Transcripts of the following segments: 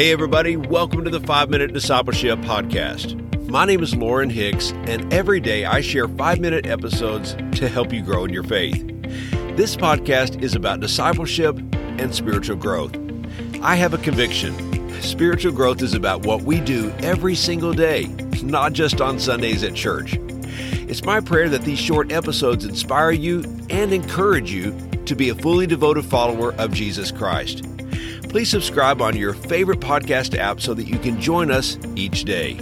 Hey, everybody, welcome to the 5 Minute Discipleship Podcast. My name is Lauren Hicks, and every day I share 5 minute episodes to help you grow in your faith. This podcast is about discipleship and spiritual growth. I have a conviction spiritual growth is about what we do every single day, not just on Sundays at church. It's my prayer that these short episodes inspire you and encourage you to be a fully devoted follower of Jesus Christ. Please subscribe on your favorite podcast app so that you can join us each day.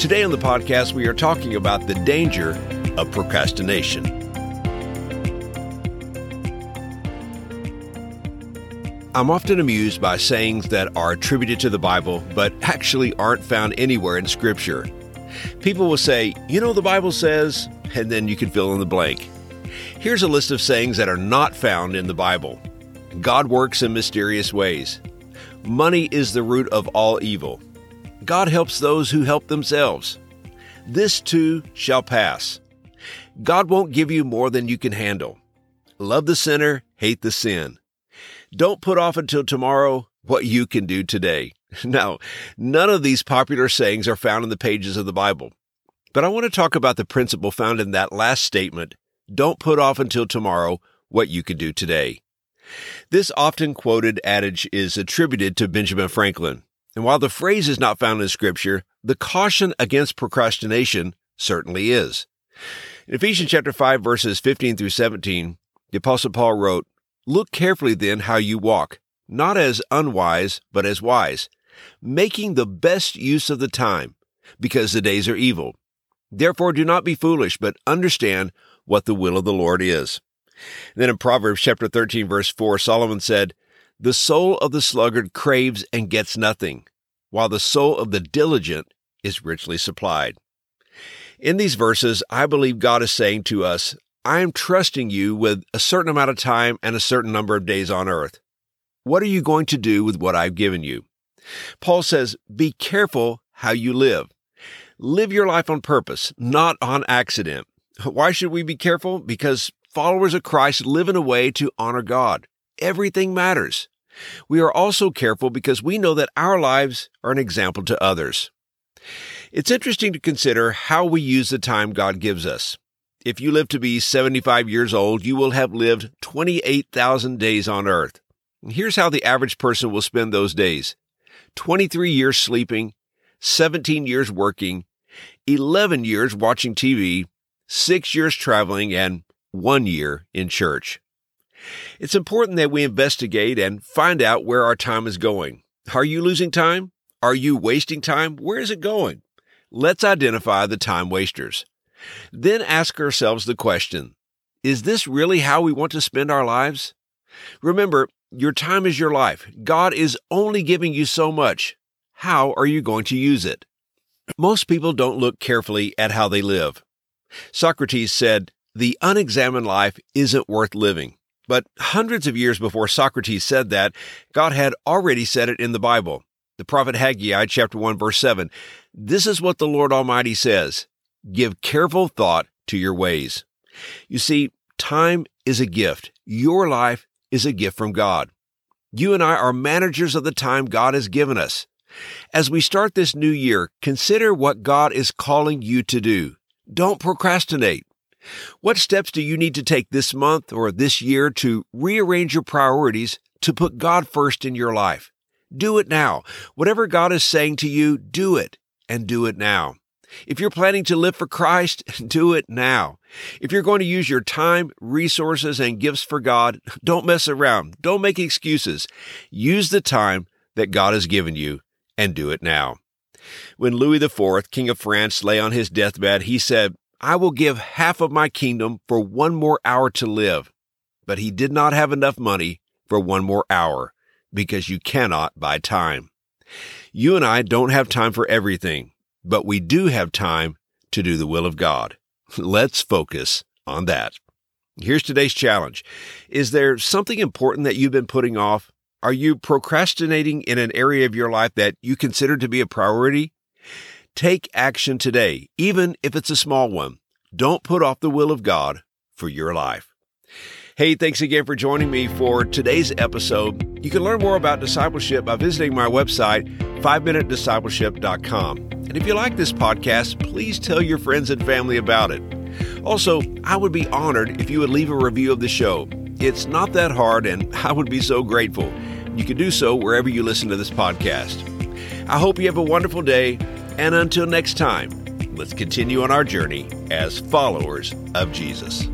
Today on the podcast, we are talking about the danger of procrastination. I'm often amused by sayings that are attributed to the Bible, but actually aren't found anywhere in Scripture. People will say, You know, the Bible says, and then you can fill in the blank. Here's a list of sayings that are not found in the Bible God works in mysterious ways. Money is the root of all evil. God helps those who help themselves. This too shall pass. God won't give you more than you can handle. Love the sinner, hate the sin. Don't put off until tomorrow what you can do today. Now, none of these popular sayings are found in the pages of the Bible. But I want to talk about the principle found in that last statement don't put off until tomorrow what you can do today. This often quoted adage is attributed to Benjamin Franklin. And while the phrase is not found in Scripture, the caution against procrastination certainly is. In Ephesians chapter 5 verses 15 through 17, the apostle Paul wrote, Look carefully then how you walk, not as unwise, but as wise, making the best use of the time, because the days are evil. Therefore do not be foolish, but understand what the will of the Lord is. Then in Proverbs chapter 13 verse 4, Solomon said, The soul of the sluggard craves and gets nothing, while the soul of the diligent is richly supplied. In these verses, I believe God is saying to us, I am trusting you with a certain amount of time and a certain number of days on earth. What are you going to do with what I've given you? Paul says, Be careful how you live. Live your life on purpose, not on accident. Why should we be careful? Because followers of Christ live in a way to honor God. Everything matters. We are also careful because we know that our lives are an example to others. It's interesting to consider how we use the time God gives us. If you live to be 75 years old, you will have lived 28,000 days on earth. Here's how the average person will spend those days 23 years sleeping, 17 years working, 11 years watching TV, 6 years traveling, and one year in church. It's important that we investigate and find out where our time is going. Are you losing time? Are you wasting time? Where is it going? Let's identify the time wasters. Then ask ourselves the question Is this really how we want to spend our lives? Remember, your time is your life. God is only giving you so much. How are you going to use it? Most people don't look carefully at how they live. Socrates said, the unexamined life isn't worth living. But hundreds of years before Socrates said that, God had already said it in the Bible. The prophet Haggai, chapter 1, verse 7. This is what the Lord Almighty says Give careful thought to your ways. You see, time is a gift. Your life is a gift from God. You and I are managers of the time God has given us. As we start this new year, consider what God is calling you to do. Don't procrastinate. What steps do you need to take this month or this year to rearrange your priorities to put God first in your life? Do it now. Whatever God is saying to you, do it and do it now. If you're planning to live for Christ, do it now. If you're going to use your time, resources, and gifts for God, don't mess around. Don't make excuses. Use the time that God has given you and do it now. When Louis IV, King of France, lay on his deathbed, he said, I will give half of my kingdom for one more hour to live. But he did not have enough money for one more hour because you cannot buy time. You and I don't have time for everything, but we do have time to do the will of God. Let's focus on that. Here's today's challenge. Is there something important that you've been putting off? Are you procrastinating in an area of your life that you consider to be a priority? Take action today, even if it's a small one. Don't put off the will of God for your life. Hey, thanks again for joining me for today's episode. You can learn more about discipleship by visiting my website, 5minutediscipleship.com. And if you like this podcast, please tell your friends and family about it. Also, I would be honored if you would leave a review of the show. It's not that hard, and I would be so grateful. You can do so wherever you listen to this podcast. I hope you have a wonderful day, and until next time, let's continue on our journey as followers of Jesus.